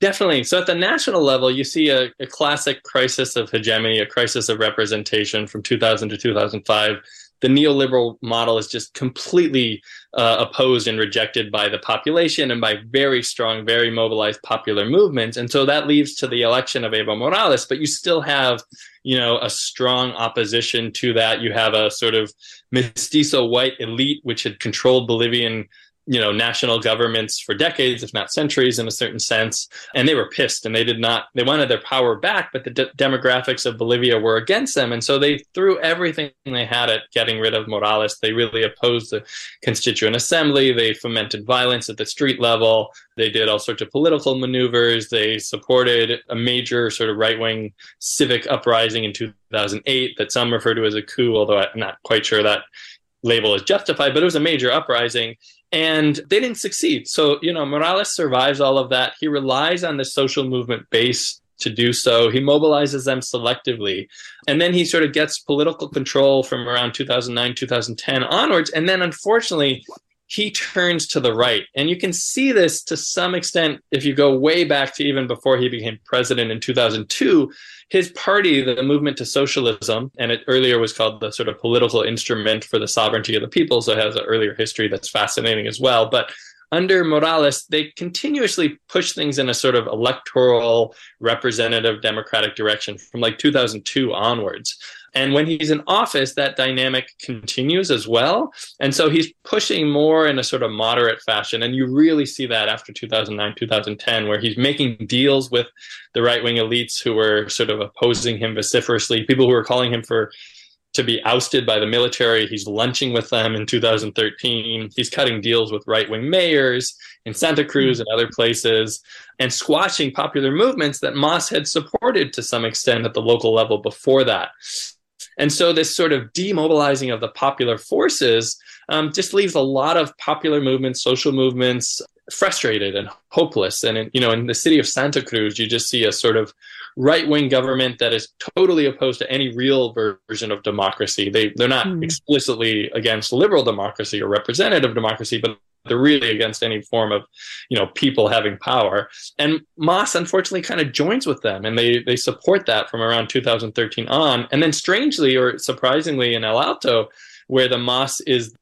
Definitely. So at the national level, you see a, a, classic crisis of hegemony, a crisis of representation from 2000 to 2005. The neoliberal model is just completely uh, opposed and rejected by the population and by very strong, very mobilized popular movements. And so that leads to the election of Evo Morales. But you still have, you know, a strong opposition to that. You have a sort of mestizo white elite, which had controlled Bolivian you know national governments for decades if not centuries in a certain sense. And they were pissed and they did not they wanted their power back but the de- demographics of bolivia were against them. And so they threw everything they had at getting rid of morales. They really opposed the constituent assembly. They fomented violence at the street level. They did all sorts of political maneuvers. They supported a major sort of right-wing civic uprising in 2008 that some refer to as a coup although i'm not quite sure that label is justified but it was a major uprising and they didn't succeed. So, you know, Morales survives all of that. He relies on the social movement base to do so. He mobilizes them selectively. And then he sort of gets political control from around 2009, 2010 onwards. And then, unfortunately, he turns to the right. And you can see this to some extent if you go way back to even before he became president in 2002 his party, the Movement to Socialism, and it earlier was called the sort of political instrument for the sovereignty of the people, so it has an earlier history that's fascinating as well. But under Morales, they continuously push things in a sort of electoral, representative, democratic direction from like 2002 onwards. And when he's in office, that dynamic continues as well. And so he's pushing more in a sort of moderate fashion. And you really see that after 2009, 2010, where he's making deals with the right wing elites who were sort of opposing him vociferously, people who were calling him for to be ousted by the military. He's lunching with them in 2013. He's cutting deals with right wing mayors in Santa Cruz and other places and squashing popular movements that Mas had supported to some extent at the local level before that. And so this sort of demobilizing of the popular forces um, just leaves a lot of popular movements, social movements, frustrated and hopeless. And in, you know, in the city of Santa Cruz, you just see a sort of right-wing government that is totally opposed to any real version of democracy. They they're not mm. explicitly against liberal democracy or representative democracy, but they're really against any form of you know people having power and mas unfortunately kind of joins with them and they they support that from around 2013 on and then strangely or surprisingly in el alto where the mas is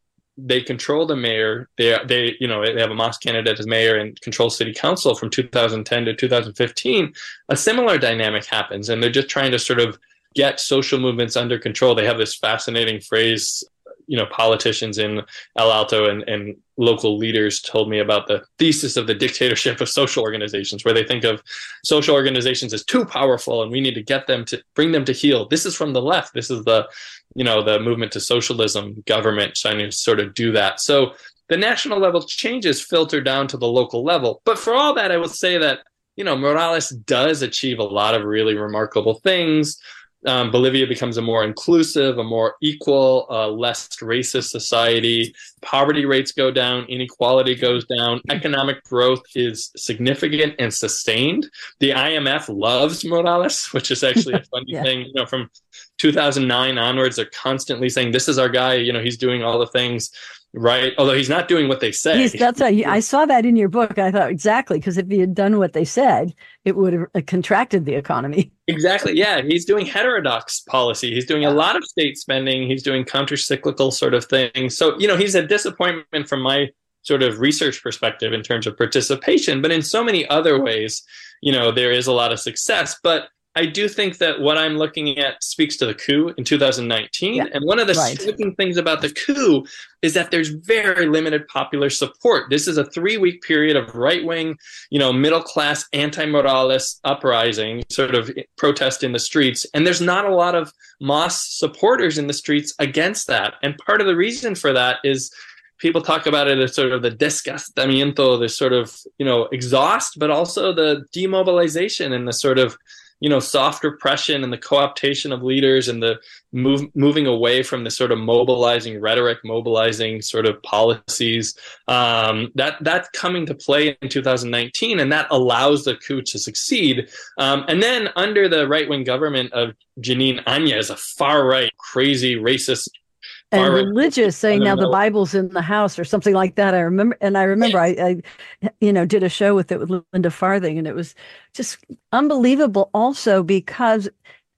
they control the mayor they they you know they have a mas candidate as mayor and control city council from 2010 to 2015 a similar dynamic happens and they're just trying to sort of get social movements under control they have this fascinating phrase you know politicians in El Alto and, and local leaders told me about the thesis of the dictatorship of social organizations, where they think of social organizations as too powerful and we need to get them to bring them to heel. This is from the left. This is the you know the movement to socialism government trying to sort of do that. So the national level changes filter down to the local level. But for all that, I will say that you know Morales does achieve a lot of really remarkable things um, Bolivia becomes a more inclusive, a more equal, uh, less racist society. Poverty rates go down, inequality goes down, economic growth is significant and sustained. The IMF loves Morales, which is actually a funny yeah. thing. You know, from 2009 onwards, they're constantly saying, "This is our guy." You know, he's doing all the things right? Although he's not doing what they say. He's, that's I saw that in your book. I thought exactly because if he had done what they said, it would have uh, contracted the economy. Exactly. Yeah, he's doing heterodox policy. He's doing a lot of state spending. He's doing counter-cyclical sort of things. So you know, he's a disappointment from my sort of research perspective in terms of participation. But in so many other ways, you know, there is a lot of success. But I do think that what I'm looking at speaks to the coup in 2019. Yeah, and one of the right. striking things about the coup is that there's very limited popular support. This is a three week period of right wing, you know, middle class anti Morales uprising, sort of protest in the streets. And there's not a lot of Mas supporters in the streets against that. And part of the reason for that is people talk about it as sort of the desgastamiento, the sort of, you know, exhaust, but also the demobilization and the sort of you know soft repression and the co-optation of leaders and the move, moving away from the sort of mobilizing rhetoric mobilizing sort of policies um, that that's coming to play in 2019 and that allows the coup to succeed. Um, and then under the right-wing government of Jeanine Áñez a far right crazy racist and religious saying now the Bible's in the house or something like that. I remember, and I remember I, I, you know, did a show with it with Linda Farthing, and it was just unbelievable. Also because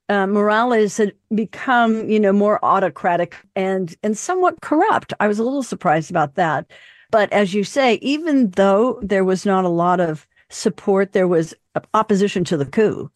uh, Morales had become, you know, more autocratic and and somewhat corrupt. I was a little surprised about that. But as you say, even though there was not a lot of support, there was opposition to the coup.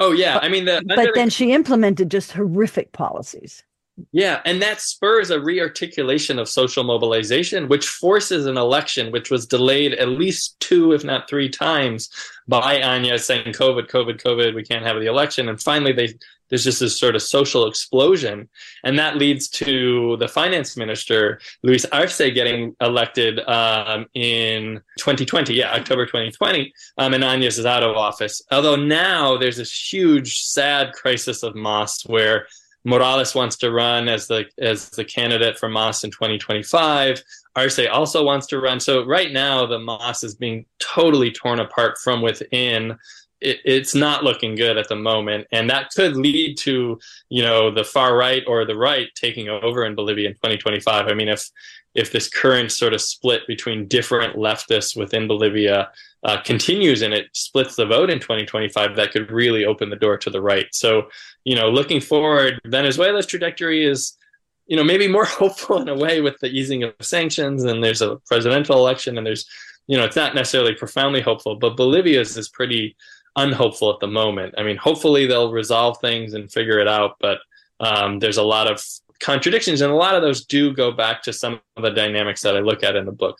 Oh yeah, I mean, the, But the- then she implemented just horrific policies. Yeah, and that spurs a rearticulation of social mobilization, which forces an election, which was delayed at least two, if not three times, by Áñez saying COVID, COVID, COVID, we can't have the election. And finally, they there's just this sort of social explosion, and that leads to the finance minister Luis Arce getting elected um, in 2020, yeah, October 2020, um, and Áñez is out of office. Although now there's this huge, sad crisis of Mas where Morales wants to run as the as the candidate for Mas in 2025. Arce also wants to run. So right now, the Mas is being totally torn apart from within. It, it's not looking good at the moment, and that could lead to you know the far right or the right taking over in Bolivia in 2025. I mean, if if this current sort of split between different leftists within Bolivia uh, continues and it splits the vote in 2025, that could really open the door to the right. So, you know, looking forward, Venezuela's trajectory is, you know, maybe more hopeful in a way with the easing of sanctions and there's a presidential election and there's, you know, it's not necessarily profoundly hopeful, but Bolivia's is pretty unhopeful at the moment. I mean, hopefully they'll resolve things and figure it out, but um, there's a lot of contradictions and a lot of those do go back to some of the dynamics that I look at in the book.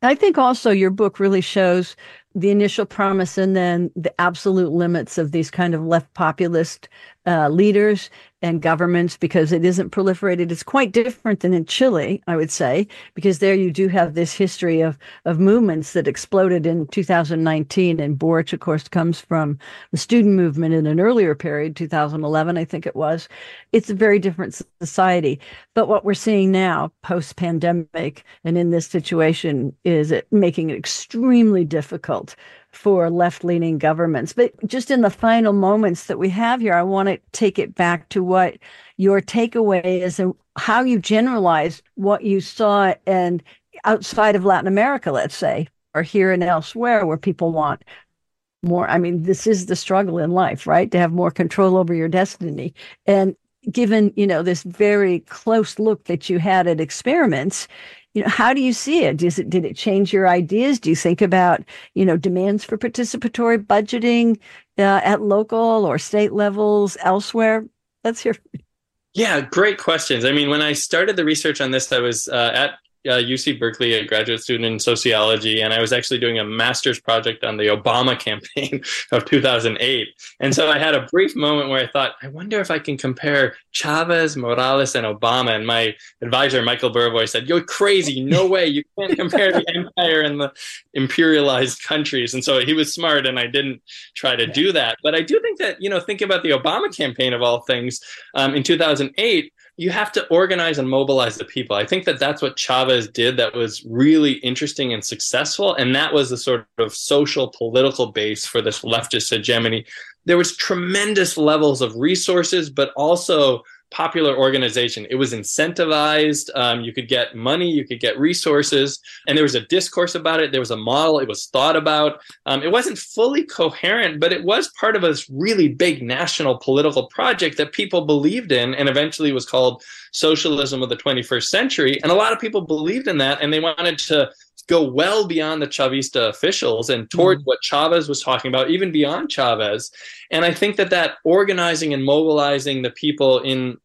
I think also your book really shows the initial promise and then the absolute limits of these kind of left populist uh, leaders and governments because it isn't proliferated. It's quite different than in Chile, I would say, because there you do have this history of of movements that exploded in 2019. And Boric, of course, comes from the student movement in an earlier period, 2011, I think it was. It's a very different society. But what we're seeing now, post pandemic, and in this situation, is it making it extremely difficult for left leaning governments. But just in the final moments that we have here, I want to take it back to what your takeaway is and how you generalize what you saw and outside of Latin America, let's say, or here and elsewhere where people want more. I mean, this is the struggle in life, right? To have more control over your destiny. And given, you know, this very close look that you had at experiments, you know how do you see it? Does it did it change your ideas? Do you think about you know demands for participatory budgeting uh, at local or state levels elsewhere? Let's hear. Yeah, great questions. I mean, when I started the research on this, I was uh, at uh, UC Berkeley, a graduate student in sociology, and I was actually doing a master's project on the Obama campaign of 2008. And so I had a brief moment where I thought, I wonder if I can compare Chavez, Morales, and Obama. And my advisor, Michael Burawoy, said, You're crazy. No way. You can't compare the empire and the imperialized countries. And so he was smart, and I didn't try to do that. But I do think that, you know, think about the Obama campaign of all things um, in 2008 you have to organize and mobilize the people. I think that that's what Chavez did that was really interesting and successful. And that was the sort of social political base for this leftist hegemony. There was tremendous levels of resources, but also popular organization. It was incentivized. Um, you could get money, you could get resources, and there was a discourse about it. There was a model. It was thought about. Um, it wasn't fully coherent, but it was part of a really big national political project that people believed in, and eventually was called socialism of the 21st century. And a lot of people believed in that, and they wanted to go well beyond the Chavista officials and toward mm-hmm. what Chavez was talking about, even beyond Chavez. And I think that that organizing and mobilizing the people in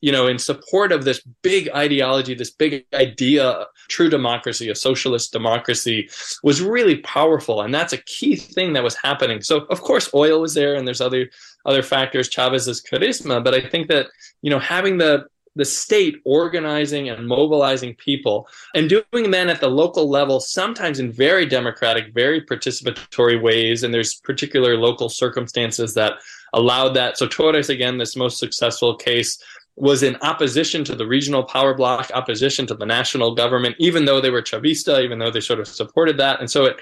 you know, in support of this big ideology, this big idea, true democracy, a socialist democracy, was really powerful, and that's a key thing that was happening. So, of course, oil was there, and there's other other factors, Chavez's charisma, but I think that you know having the the state organizing and mobilizing people and doing then at the local level, sometimes in very democratic, very participatory ways. And there's particular local circumstances that allowed that. So Torres, again, this most successful case, was in opposition to the regional power bloc, opposition to the national government, even though they were Chavista, even though they sort of supported that. And so it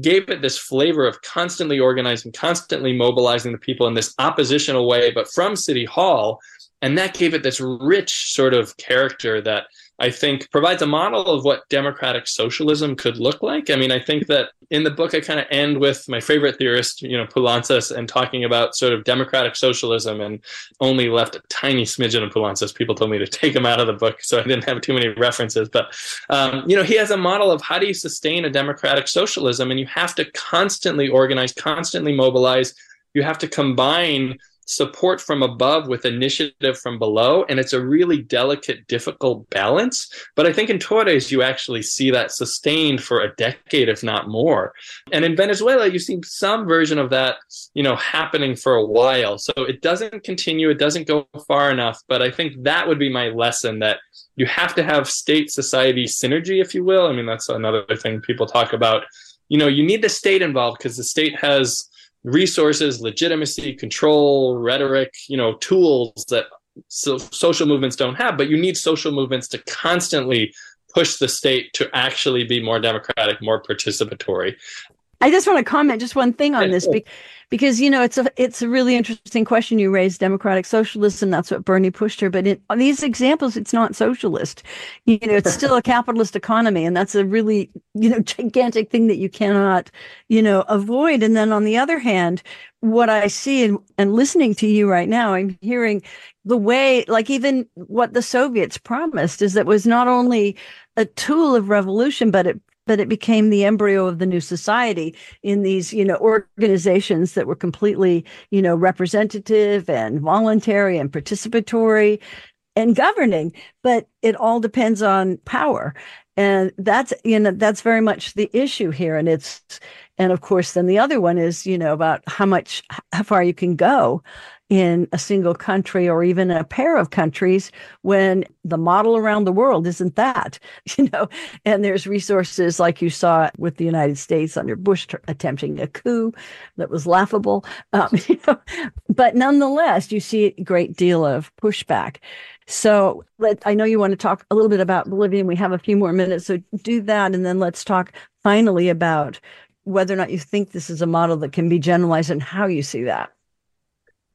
gave it this flavor of constantly organizing, constantly mobilizing the people in this oppositional way, but from City Hall And that gave it this rich sort of character that I think provides a model of what democratic socialism could look like. I mean, I think that in the book, I kind of end with my favorite theorist, you know, Poulantzas, and talking about sort of democratic socialism and only left a tiny smidgen of Poulantzas. People told me to take him out of the book, so I didn't have too many references. But, um, you know, he has a model of how do you sustain a democratic socialism, and you have to constantly organize, constantly mobilize. You have to combine support from above with initiative from below. And it's a really delicate, difficult balance. But I think in Torres, you actually see that sustained for a decade, if not more. And in Venezuela, you see some version of that, you know, happening for a while. So it doesn't continue, it doesn't go far enough. But I think that would be my lesson that you have to have state society synergy, if you will. I mean, that's another thing people talk about. You know, you need the state involved because the state has resources, legitimacy, control, rhetoric, you know, tools that so social movements don't have, but you need social movements to constantly push the state to actually be more democratic, more participatory. I just want to comment just one thing on this because you know it's a it's a really interesting question you raised democratic socialism that's what Bernie pushed her. But in these examples it's not socialist. You know it's still a capitalist economy and that's a really you know gigantic thing that you cannot you know avoid. And then on the other hand what I see and, and listening to you right now I'm hearing the way like even what the Soviets promised is that was not only a tool of revolution but it but it became the embryo of the new society in these you know organizations that were completely you know representative and voluntary and participatory and governing. But it all depends on power. And that's you know that's very much the issue here. And it's and of course then the other one is you know about how much how far you can go in a single country or even a pair of countries when the model around the world isn't that, you know, and there's resources like you saw with the United States under Bush t- attempting a coup that was laughable. Um, you know, but nonetheless, you see a great deal of pushback. So let, I know you want to talk a little bit about Bolivia, and we have a few more minutes. So do that, and then let's talk finally about whether or not you think this is a model that can be generalized and how you see that.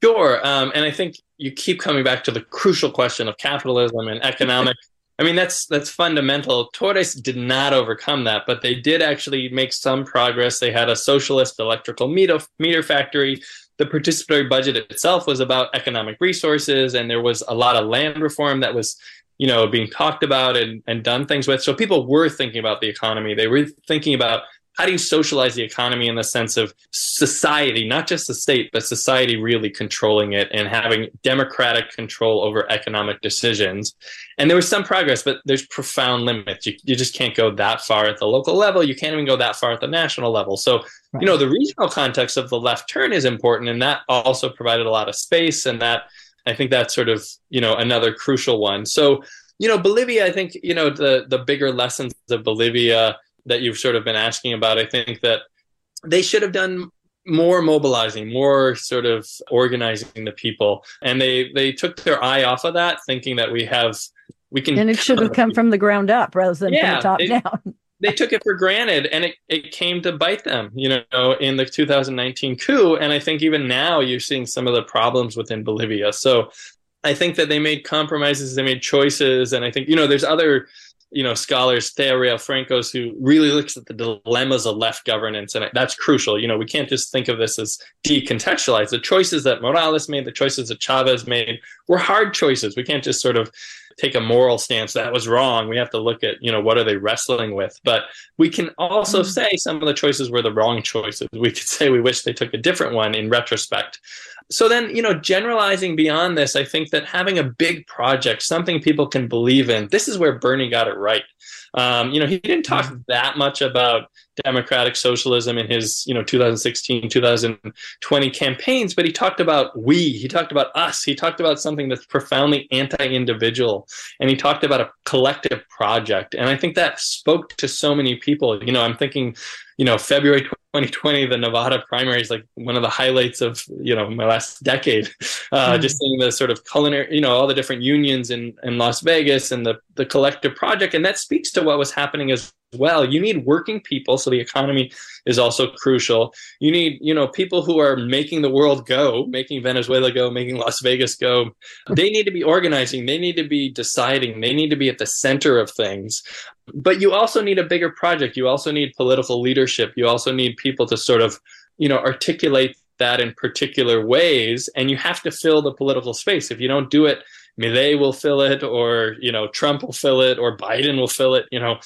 Sure. Um, and I think you keep coming back to the crucial question of capitalism and economic. I mean, that's that's fundamental. Torres did not overcome that, but they did actually make some progress. They had a socialist electrical meter, meter factory. The participatory budget itself was about economic resources, and there was a lot of land reform that was, you know, being talked about and, and done things with. So people were thinking about the economy. They were thinking about how do you socialize the economy in the sense of society, not just the state, but society really controlling it and having democratic control over economic decisions? And there was some progress, but there's profound limits. You, you just can't go that far at the local level. You can't even go that far at the national level. So, you know, the regional context of the left turn is important, and that also provided a lot of space. And that I think that's sort of, you know, another crucial one. So, you know, Bolivia, I think, you know, the the bigger lessons of Bolivia that you've sort of been asking about. I think that they should have done more mobilizing, more sort of organizing the people, and they they took their eye off of that, thinking that we have we can. And it should have come from the ground up rather than yeah, from the top they, down. they took it for granted, and it it came to bite them, you know, in the 2019 coup. And I think even now you're seeing some of the problems within Bolivia. So I think that they made compromises, they made choices, and I think you know there's other you know scholars Thea Riofrancos who really looks at the dilemmas of left governance and that's crucial. You know we can't just think of this as decontextualized. The choices that Morales made the choices that Chavez made were hard choices. We can't just sort of take a moral stance that was wrong. We have to look at you know what are they wrestling with? But we can also mm-hmm. say some of the choices were the wrong choices. We could say we wish they took a different one in retrospect. So then you know generalizing beyond this i think that having a big project something people can believe in this is where bernie got it right. Um, you know he didn't talk mm-hmm. that much about democratic socialism in his you know 2016 2020 campaigns but he talked about we he talked about us he talked about something that's profoundly anti-individual and he talked about a collective project and i think that spoke to so many people you know i'm thinking you know february 2020 the nevada primary is like one of the highlights of you know my last decade uh, mm. just seeing the sort of culinary you know all the different unions in, in las vegas and the, the collective project. And that speaks to what was happening as well. You need working people, so the economy is also crucial. You need, you know, people who are making the world go, making Venezuela go, making Las Vegas go. They need to be organizing, they need to be deciding, they need to be at the center of things. But you also need a bigger project. You also need political leadership. You also need people to sort of, you know, articulate that in particular ways and you have to fill the political space. If you don't do it, Milei will fill it or, you know, Trump will fill it or Biden will fill it, you know,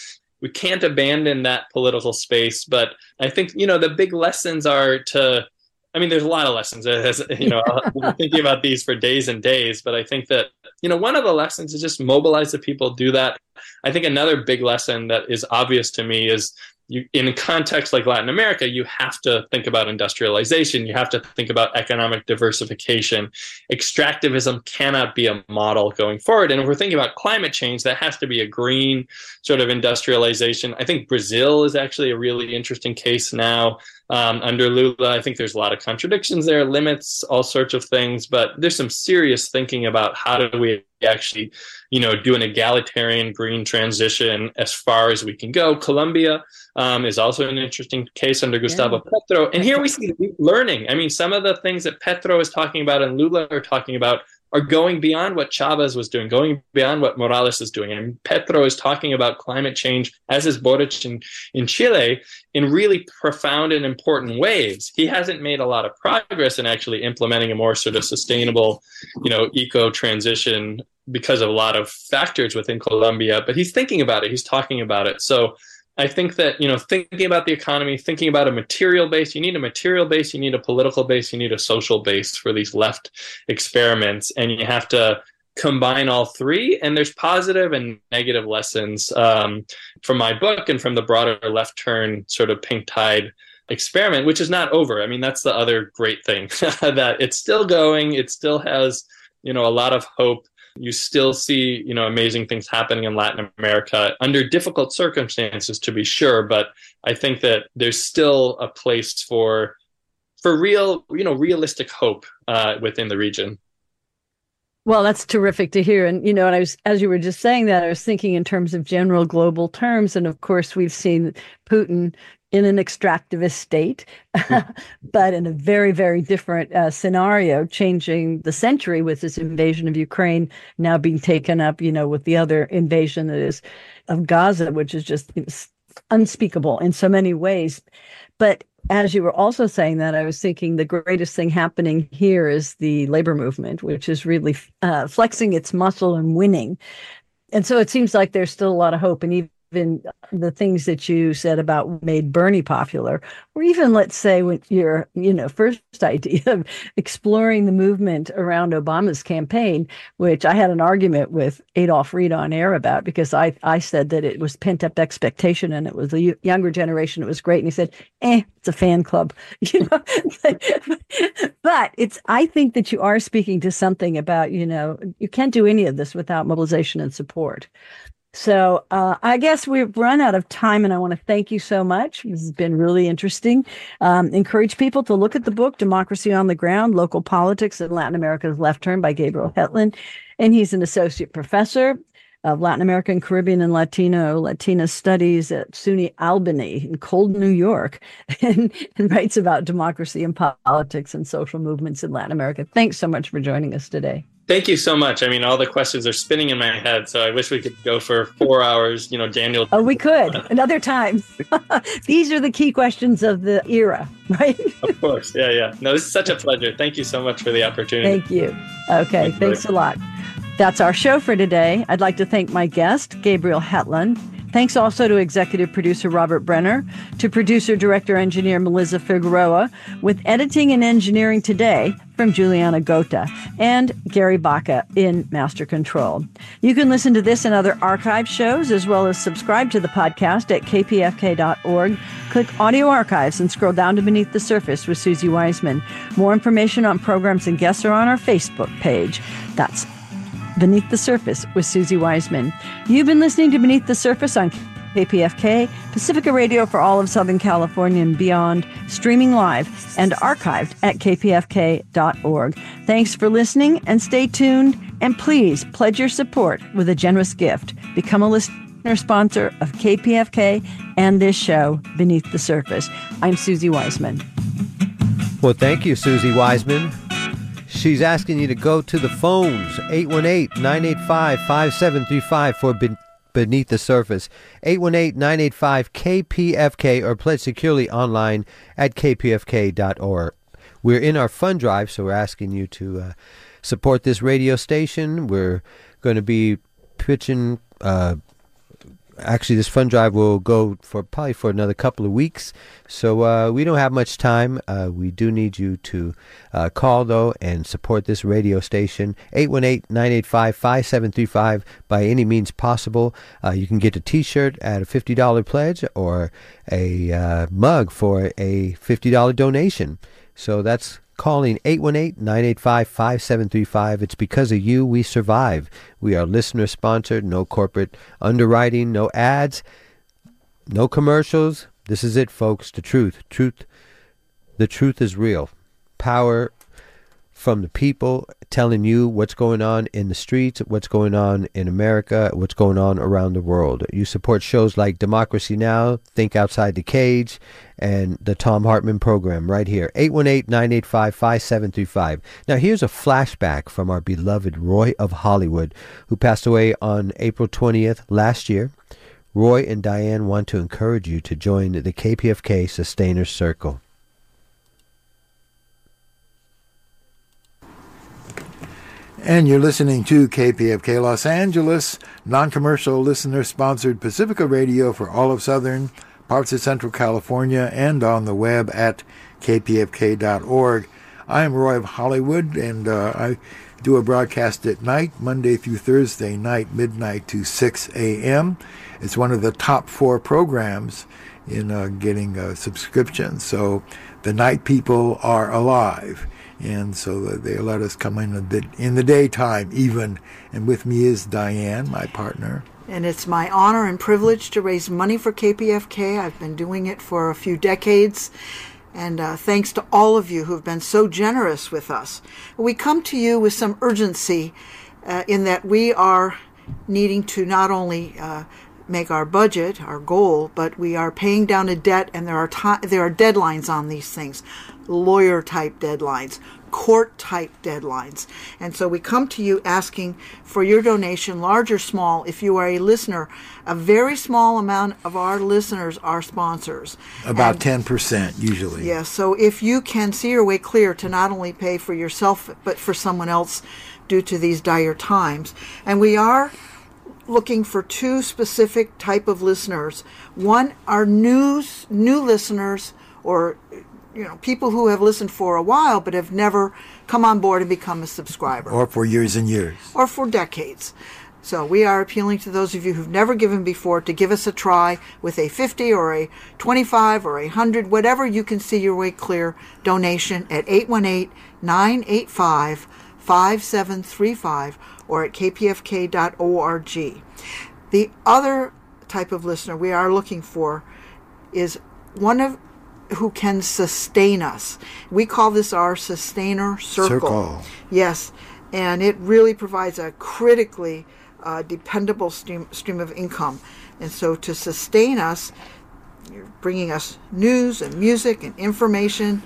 we can't abandon that political space. But I think, you know, the big lessons are to, I mean, there's a lot of lessons, as, you know, I'm thinking about these for days and days, but I think that, you know, one of the lessons is just mobilize the people, do that. I think another big lesson that is obvious to me is you, in a context like Latin America, you have to think about industrialization. You have to think about economic diversification. Extractivism cannot be a model going forward. And if we're thinking about climate change, that has to be a green sort of industrialization. I think Brazil is actually a really interesting case now um, under Lula. I think there's a lot of contradictions there, limits, all sorts of things, but there's some serious thinking about how do we actually, you know, do an egalitarian green transition as far as we can go. Colombia um, is also an interesting case under Gustavo yeah. Petro. And here we see learning. I mean, some of the things that Petro is talking about and Lula are talking about are going beyond what Chavez was doing, going beyond what Morales is doing. And Petro is talking about climate change, as is Boric in, in Chile, in really profound and important ways. He hasn't made a lot of progress in actually implementing a more sort of sustainable, you know, eco transition because of a lot of factors within Colombia, but he's thinking about it. He's talking about it. So I think that, you know, thinking about the economy, thinking about a material base, you need a material base, you need a political base, you need a social base for these left experiments. And you have to combine all three. And there's positive and negative lessons um, from my book and from the broader left turn sort of pink tide experiment, which is not over. I mean, that's the other great thing that it's still going, it still has, you know, a lot of hope you still see, you know, amazing things happening in Latin America under difficult circumstances, to be sure. But I think that there's still a place for for real, you know, realistic hope uh, within the region. Well, that's terrific to hear. And, you know, and I was, as you were just saying that, I was thinking in terms of general global terms. And of course, we've seen Putin in an extractivist state, but in a very, very different uh, scenario, changing the century with this invasion of Ukraine now being taken up, you know, with the other invasion that is of Gaza, which is just unspeakable in so many ways. But as you were also saying that, I was thinking the greatest thing happening here is the labor movement, which is really uh, flexing its muscle and winning. And so it seems like there's still a lot of hope. And even even the things that you said about made Bernie popular, or even let's say with your, you know, first idea of exploring the movement around Obama's campaign, which I had an argument with Adolph Reed on air about because I, I said that it was pent up expectation and it was the younger generation. It was great. And he said, eh, it's a fan club, you know, but it's, I think that you are speaking to something about, you know, you can't do any of this without mobilization and support. So uh, I guess we've run out of time, and I want to thank you so much. This has been really interesting. Um, encourage people to look at the book, Democracy on the Ground Local Politics in Latin America's Left Turn by Gabriel Hetland. And he's an associate professor of Latin American, Caribbean, and Latino Latina studies at SUNY Albany in cold New York, and, and writes about democracy and politics and social movements in Latin America. Thanks so much for joining us today. Thank you so much. I mean, all the questions are spinning in my head, so I wish we could go for four hours. You know, Daniel. Oh, we could another time. These are the key questions of the era, right? of course. Yeah, yeah. No, this is such a pleasure. Thank you so much for the opportunity. Thank you. Okay. Thank thanks you. a lot. That's our show for today. I'd like to thank my guest, Gabriel Hetland. Thanks also to executive producer Robert Brenner, to producer, director, engineer Melissa Figueroa, with editing and engineering today from Juliana Gota and Gary Baca in Master Control. You can listen to this and other archive shows as well as subscribe to the podcast at kpfk.org. Click Audio Archives and scroll down to Beneath the Surface with Suzi Weissman. More information on programs and guests are on our Facebook page. That's Beneath the Surface with Suzi Weissman. You've been listening to Beneath the Surface on KPFK, Pacifica Radio for all of Southern California and beyond, streaming live and archived at kpfk.org. Thanks for listening and stay tuned. And please pledge your support with a generous gift. Become a listener sponsor of KPFK and this show, Beneath the Surface. I'm Suzi Weissman. Well, thank you, Suzi Weissman. She's asking you to go to the phones 818 985 5735 for Beneath the Surface. 818 985 KPFK or pledge securely online at kpfk.org. We're in our fund drive, so we're asking you to uh, support this radio station. We're going to be pitching uh, actually this fund drive will go for probably for another couple of weeks. So uh, we don't have much time. Uh, we do need you to uh, call though and support this radio station. 818-985-5735 by any means possible. Uh, you can get a t-shirt at a $50 pledge or a uh, mug for a $50 donation. So that's calling 818-985-5735. It's because of you we survive. We are listener sponsored, no corporate underwriting, no ads, no commercials. This is it, folks. The truth. Truth. The truth is real. Power from the people telling you what's going on in the streets, what's going on in America, what's going on around the world. You support shows like Democracy Now!, Think Outside the Cage, and the Thom Hartmann program right here. 818-985-5735. Now here's a flashback from our beloved Roy of Hollywood, who passed away on April 20th last year. Roy and Diane want to encourage you to join the KPFK Sustainer Circle. And you're listening to KPFK Los Angeles, non commercial listener sponsored Pacifica Radio for all of Southern, parts of Central California, and on the web at kpfk.org. I am Roy of Hollywood, and uh, I do a broadcast at night, Monday through Thursday night, midnight to 6 a.m. It's one of the top four programs in uh, getting a subscription. So the night people are alive and so they let us come in the, in the daytime even. And with me is Diane, my partner. And it's my honor and privilege to raise money for KPFK. I've been doing it for a few decades. And uh, thanks to all of you who have been so generous with us. We come to you with some urgency uh, in that we are needing to not only uh, make our budget, our goal, but we are paying down a debt and there are, there are deadlines on these things lawyer type deadlines, court type deadlines. And so we come to you asking for your donation, large or small, if you are a listener. A very small amount of our listeners are sponsors. About and, 10% usually. Yes. Yeah, so if you can see your way clear to not only pay for yourself, but for someone else due to these dire times. And we are looking for two specific type of listeners. One are news new listeners or you know people who have listened for a while but have never come on board and become a subscriber. Or for years and years. Or for decades. So we are appealing to those of you who've never given before to give us a try with a 50 or a 25 or a 100 whatever you can see your way clear donation at 818-985 5735 or at kpfk.org the other type of listener we are looking for is one of who can sustain us. We call this our sustainer circle. circle. Yes, and it really provides a critically uh, dependable stream, stream of income. And so to sustain us, you're bringing us news and music and information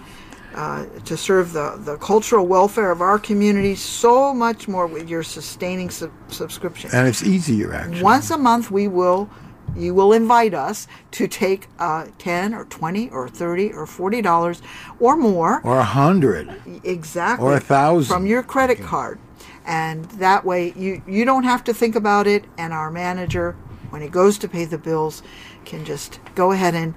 uh, to serve the, the cultural welfare of our community, so much more with your sustaining sub- subscription. And it's easier, actually. Once a month, we will you will invite us to take uh, 10 or 20 or 30 or 40 dollars or more. Or a hundred. Exactly. Or a thousand. From your credit card. And that way you you don't have to think about it and our manager when he goes to pay the bills can just go ahead and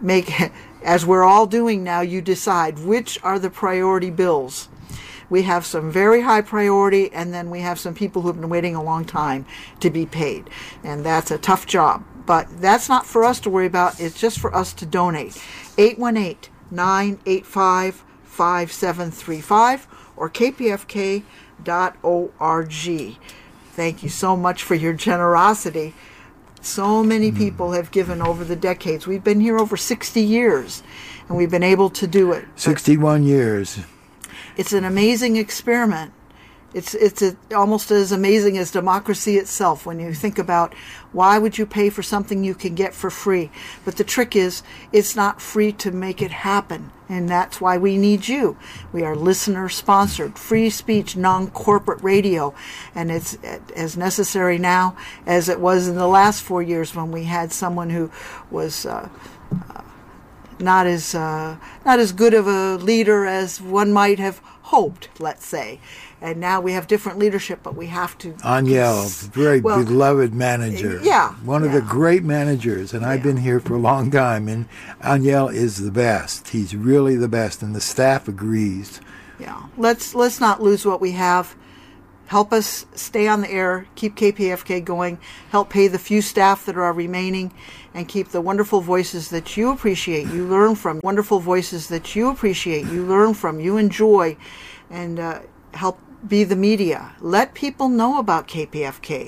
make as we're all doing now you decide which are the priority bills we have some very high priority and then we have some people who have been waiting a long time to be paid and that's a tough job but that's not for us to worry about. It's just for us to donate. 818 985 5735 or kpfk.org. Thank you so much for your generosity. So many hmm. people have given over the decades. We've been here over 60 years, and we've been able to do it. 61 years. It's an amazing experiment. It's it's a, almost as amazing as democracy itself when you think about why would you pay for something you can get for free. But the trick is it's not free to make it happen, and that's why we need you. We are listener sponsored, free speech, non-corporate radio, and it's as necessary now as it was in the last four years when we had someone who was. Uh, uh, not as uh, not as good of a leader as one might have hoped, let's say. And now we have different leadership, but we have to. Aniel, very well, beloved manager. Yeah. One of the great managers, and I've been here for a long time, and Aniel is the best. He's really the best, and the staff agrees. Yeah. Let's let's not lose what we have. Help us stay on the air, keep KPFK going, help pay the few staff that are remaining, and keep the wonderful voices that you appreciate, you learn from, wonderful voices that you appreciate, you learn from, you enjoy, and uh, help be the media. Let people know about KPFK.